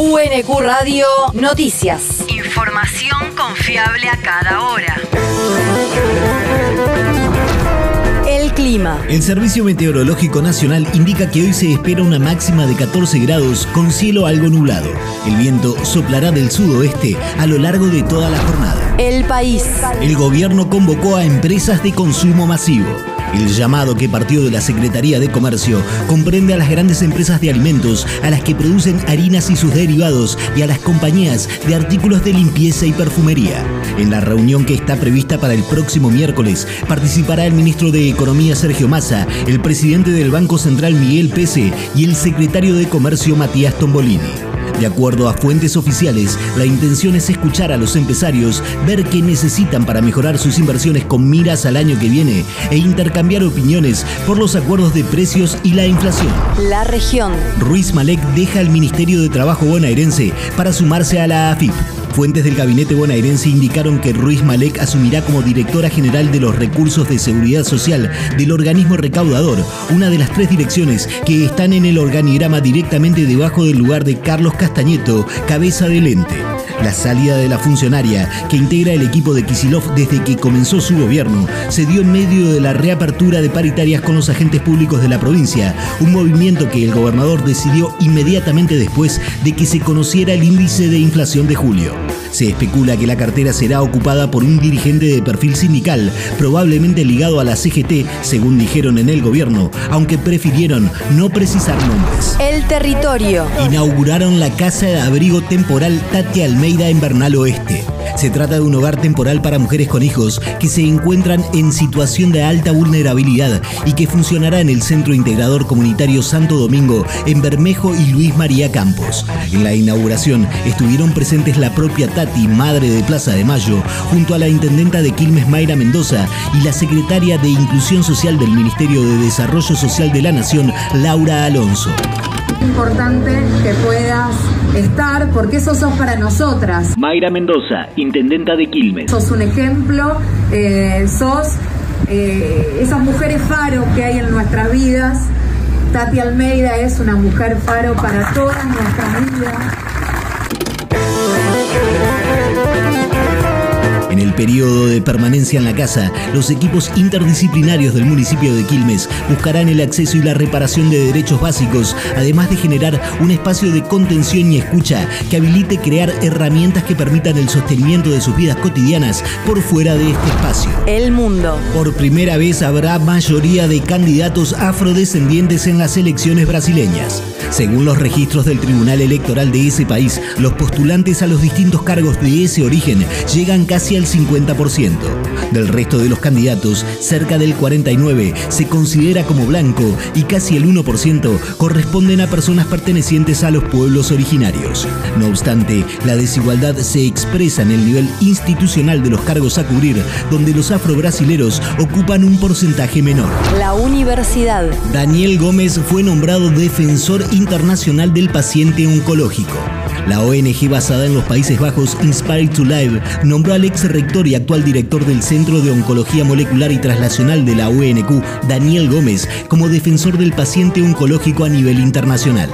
UNQ Radio Noticias. Información confiable a cada hora. El clima. El Servicio Meteorológico Nacional indica que hoy se espera una máxima de 14 grados con cielo algo nublado. El viento soplará del sudoeste a lo largo de toda la jornada. El país. El gobierno convocó a empresas de consumo masivo. El llamado que partió de la Secretaría de Comercio comprende a las grandes empresas de alimentos, a las que producen harinas y sus derivados y a las compañías de artículos de limpieza y perfumería. En la reunión que está prevista para el próximo miércoles participará el ministro de Economía Sergio Massa, el presidente del Banco Central Miguel Pese y el secretario de Comercio Matías Tombolini. De acuerdo a fuentes oficiales, la intención es escuchar a los empresarios, ver qué necesitan para mejorar sus inversiones con miras al año que viene e intercambiar opiniones por los acuerdos de precios y la inflación. La región. Ruiz Malek deja el Ministerio de Trabajo bonaerense para sumarse a la AFIP. Fuentes del gabinete bonaerense indicaron que Ruiz Malek asumirá como directora general de los recursos de seguridad social del organismo recaudador, una de las tres direcciones que están en el organigrama directamente debajo del lugar de Carlos Castañeto, cabeza del ente. La salida de la funcionaria, que integra el equipo de Kisilov desde que comenzó su gobierno, se dio en medio de la reapertura de paritarias con los agentes públicos de la provincia, un movimiento que el gobernador decidió inmediatamente después de que se conociera el índice de inflación de julio. Se especula que la cartera será ocupada por un dirigente de perfil sindical, probablemente ligado a la CGT, según dijeron en el gobierno, aunque prefirieron no precisar nombres. El territorio. Inauguraron la casa de abrigo temporal Tati Almeida en Bernal Oeste. Se trata de un hogar temporal para mujeres con hijos que se encuentran en situación de alta vulnerabilidad y que funcionará en el Centro Integrador Comunitario Santo Domingo en Bermejo y Luis María Campos. En la inauguración estuvieron presentes la propia Tati, madre de Plaza de Mayo, junto a la intendenta de Quilmes Mayra Mendoza y la secretaria de Inclusión Social del Ministerio de Desarrollo Social de la Nación, Laura Alonso importante que puedas estar, porque eso sos para nosotras. Mayra Mendoza, intendenta de Quilmes. Sos un ejemplo, eh, sos eh, esas mujeres faro que hay en nuestras vidas. Tati Almeida es una mujer faro para todas nuestras vidas. Periodo de permanencia en la casa, los equipos interdisciplinarios del municipio de Quilmes buscarán el acceso y la reparación de derechos básicos, además de generar un espacio de contención y escucha que habilite crear herramientas que permitan el sostenimiento de sus vidas cotidianas por fuera de este espacio. El mundo. Por primera vez habrá mayoría de candidatos afrodescendientes en las elecciones brasileñas. Según los registros del Tribunal Electoral de ese país, los postulantes a los distintos cargos de ese origen llegan casi al 50%. Del resto de los candidatos, cerca del 49% se considera como blanco y casi el 1% corresponden a personas pertenecientes a los pueblos originarios. No obstante, la desigualdad se expresa en el nivel institucional de los cargos a cubrir, donde los afrobrasileros ocupan un porcentaje menor. La universidad. Daniel Gómez fue nombrado defensor internacional del paciente oncológico. La ONG basada en los Países Bajos Inspired to Live nombró al ex rector y actual director del Centro de Oncología Molecular y Translacional de la UNQ, Daniel Gómez, como defensor del paciente oncológico a nivel internacional.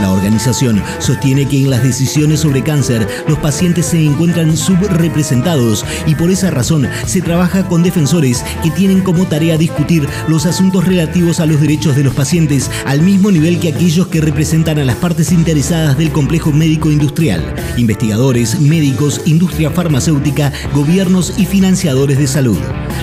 La organización sostiene que en las decisiones sobre cáncer los pacientes se encuentran subrepresentados y por esa razón se trabaja con defensores que tienen como tarea discutir los asuntos relativos a los derechos de los pacientes al mismo nivel que aquellos que representan a las partes interesadas del complejo médico industrial, investigadores, médicos, industria farmacéutica, gobiernos y financiadores de salud.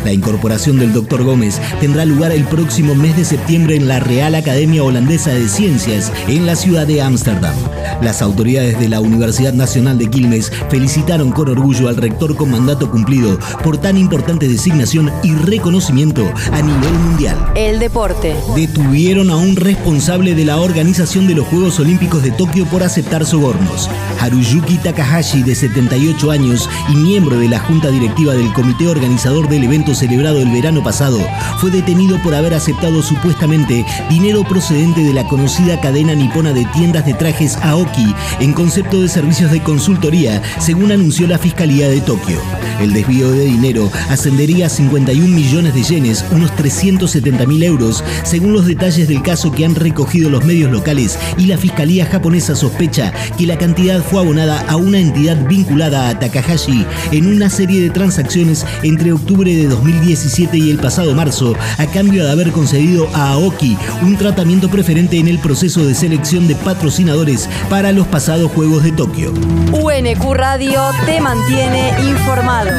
La incorporación del Dr. Gómez tendrá lugar el próximo mes de septiembre en la Real Academia Holandesa de Ciencias en la ciudad de Ámsterdam. Las autoridades de la Universidad Nacional de Quilmes felicitaron con orgullo al rector con mandato cumplido por tan importante designación y reconocimiento a nivel mundial. El deporte. Detuvieron a un responsable de la organización de los Juegos Olímpicos de Tokio por aceptar sobornos. Haruyuki Takahashi, de 78 años y miembro de la junta directiva del comité organizador del evento evento celebrado el verano pasado, fue detenido por haber aceptado supuestamente dinero procedente de la conocida cadena nipona de tiendas de trajes Aoki en concepto de servicios de consultoría, según anunció la Fiscalía de Tokio. El desvío de dinero ascendería a 51 millones de yenes, unos 370 mil euros, según los detalles del caso que han recogido los medios locales y la Fiscalía japonesa sospecha que la cantidad fue abonada a una entidad vinculada a Takahashi en una serie de transacciones entre octubre de 2017 y el pasado marzo, a cambio de haber concedido a Aoki un tratamiento preferente en el proceso de selección de patrocinadores para los pasados Juegos de Tokio. UNQ Radio te mantiene informado.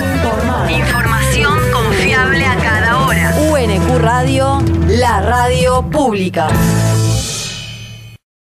Información confiable a cada hora. UNQ Radio, la radio pública.